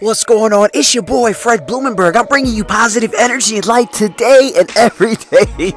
What's going on? It's your boy Fred Blumenberg. I'm bringing you positive energy and light today and every day.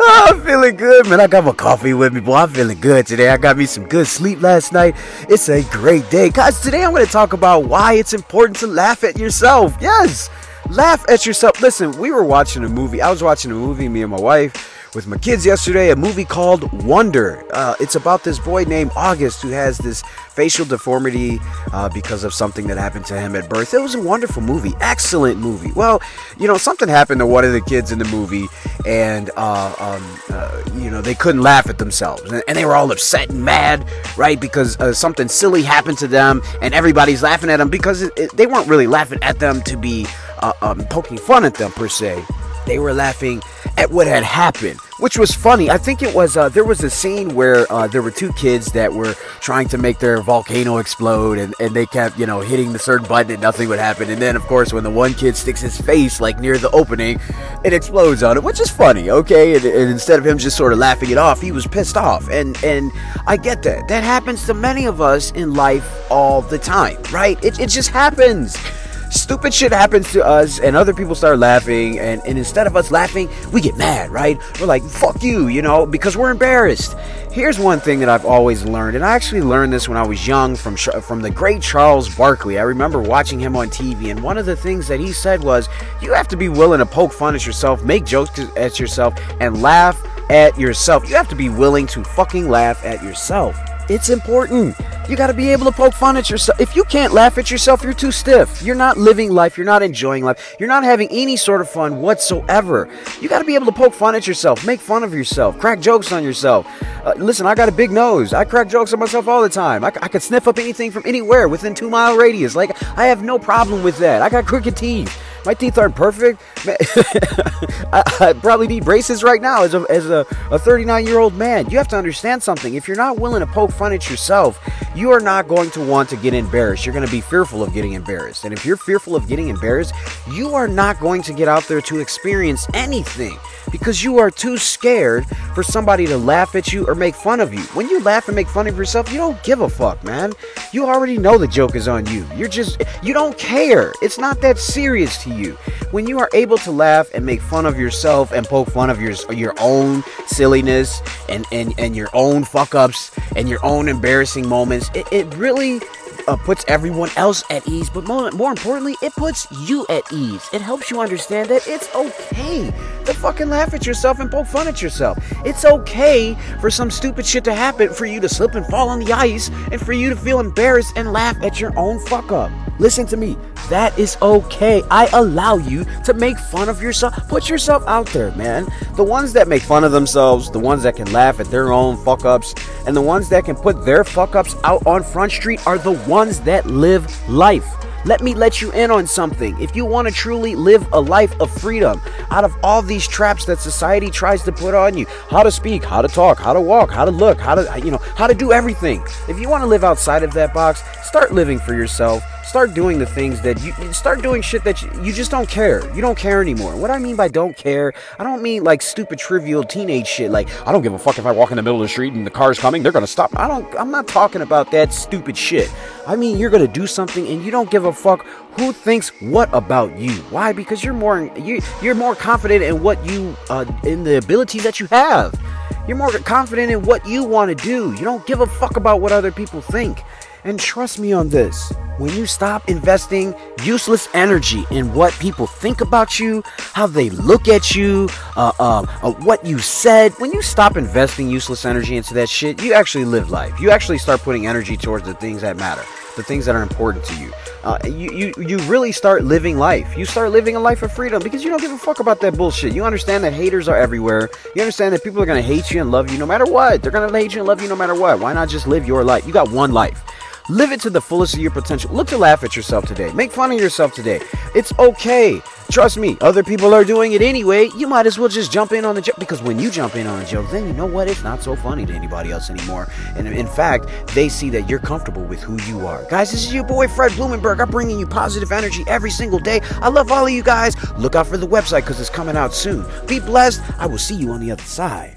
oh, I'm feeling good, man. I got my coffee with me, boy. I'm feeling good today. I got me some good sleep last night. It's a great day. Guys, today I'm going to talk about why it's important to laugh at yourself. Yes, laugh at yourself. Listen, we were watching a movie. I was watching a movie, me and my wife with my kids yesterday a movie called Wonder. Uh, it's about this boy named August who has this facial deformity uh, because of something that happened to him at birth. It was a wonderful movie, excellent movie. Well, you know, something happened to one of the kids in the movie, and uh, um, uh, you know they couldn't laugh at themselves, and, they were all upset and mad, right? Because uh, something silly happened to them, and everybody's laughing at them because it, it, they weren't really laughing at them to be uh, um, poking fun at them per se. They were laughing at what had happened, which was funny. I think it was uh, there was a scene where uh, there were two kids that were trying to make their volcano explode, and, and they kept you know hitting the certain button and nothing would happen. And then of course when the one kid sticks his face like near the opening, it explodes on it, which is funny. Okay, and, and instead of him just sort of laughing it off, he was pissed off, and and I get that. That happens to many of us in life all the time, right? It it just happens stupid shit happens to us and other people start laughing and, and instead of us laughing we get mad right? We're like fuck you you know because we're embarrassed. Here's one thing that i've always learned and i actually learned this when i was young from from the great charles barkley. I remember watching him on tv and one of the things that he said was you have to be willing to poke fun at yourself make jokes at yourself and laugh at yourself. You have to be willing to fucking laugh at yourself it's important. You got to be able to poke fun at yourself. If you can't laugh at yourself, you're too stiff. You're not living life. You're not enjoying life. You're not having any sort of fun whatsoever. You got to be able to poke fun at yourself, make fun of yourself, crack jokes on yourself. Uh, listen, I got a big nose. I crack jokes on myself all the time. I, I could sniff up anything from anywhere within two mile radius. Like, I have no problem with that. I got crooked teeth. My teeth aren't perfect. I, I, probably need braces right now as a, as a 39 year old man. You have to understand something. If you're not willing to poke fun at yourself, you are not going to want to get embarrassed. You're going to be fearful of getting embarrassed. And if you're fearful of getting embarrassed, you are not going to get out there to experience anything because you are too scared for somebody to laugh at you or make fun of you. When you laugh and make fun of yourself, you don't give a fuck, man. You already know the joke is on you. You're just, you don't care. It's not that serious to you you. When you are able to laugh and make fun of yourself and poke fun of your your own silliness and and, and your own fuck ups and your own embarrassing moments, it, it really uh, puts everyone else at ease, but more, more importantly, it puts you at ease. It helps you understand that it's okay to fucking laugh at yourself and poke fun at yourself. It's okay for some stupid shit to happen, for you to slip and fall on the ice, and for you to feel embarrassed and laugh at your own fuck up. Listen to me. That is okay. I allow you to make fun of yourself. Put yourself out there, man. The ones that make fun of themselves, the ones that can laugh at their own fuck ups, and the ones that can put their fuck ups out on Front Street are the ones that live life. Let me let you in on something. If you want to truly live a life of freedom out of all these traps that society tries to put on you, how to speak, how to talk, how to walk, how to look, how to, you know, how to do everything. If you want to live outside of that box, start living for yourself start doing the things that you start doing shit that you, you, just don't care. You don't care anymore. What I mean by don't care, I don't mean like stupid trivial teenage shit like I don't give a fuck if I walk in the middle of the street and the car's coming, they're going to stop. I don't I'm not talking about that stupid shit. I mean you're going to do something and you don't give a fuck who thinks what about you. Why? Because you're more you you're more confident in what you uh in the abilities that you have. You're more confident in what you want to do. You don't give a fuck about what other people think. And trust me on this when you stop investing useless energy in what people think about you, how they look at you, uh, uh, uh, what you said, when you stop investing useless energy into that shit, you actually live life. You actually start putting energy towards the things that matter, the things that are important to you. Uh, you, you, you really start living life. You start living a life of freedom because you don't give a fuck about that bullshit. You understand that haters are everywhere. You understand that people are going to hate you and love you no matter what. They're going to hate you and love you no matter what. Why not just live your life? You got one life. Live it to the fullest of your potential. Look to laugh at yourself today. Make fun of yourself today. It's okay. Trust me, other people are doing it anyway. You might as well just jump in on the joke because when you jump in on a joke, then you know what? It's not so funny to anybody else anymore. And in fact, they see that you're comfortable with who you are. Guys, this is your boy Fred Blumenberg. I'm bringing you positive energy every single day. I love all of you guys. Look out for the website because it's coming out soon. Be blessed. I will see you on the other side.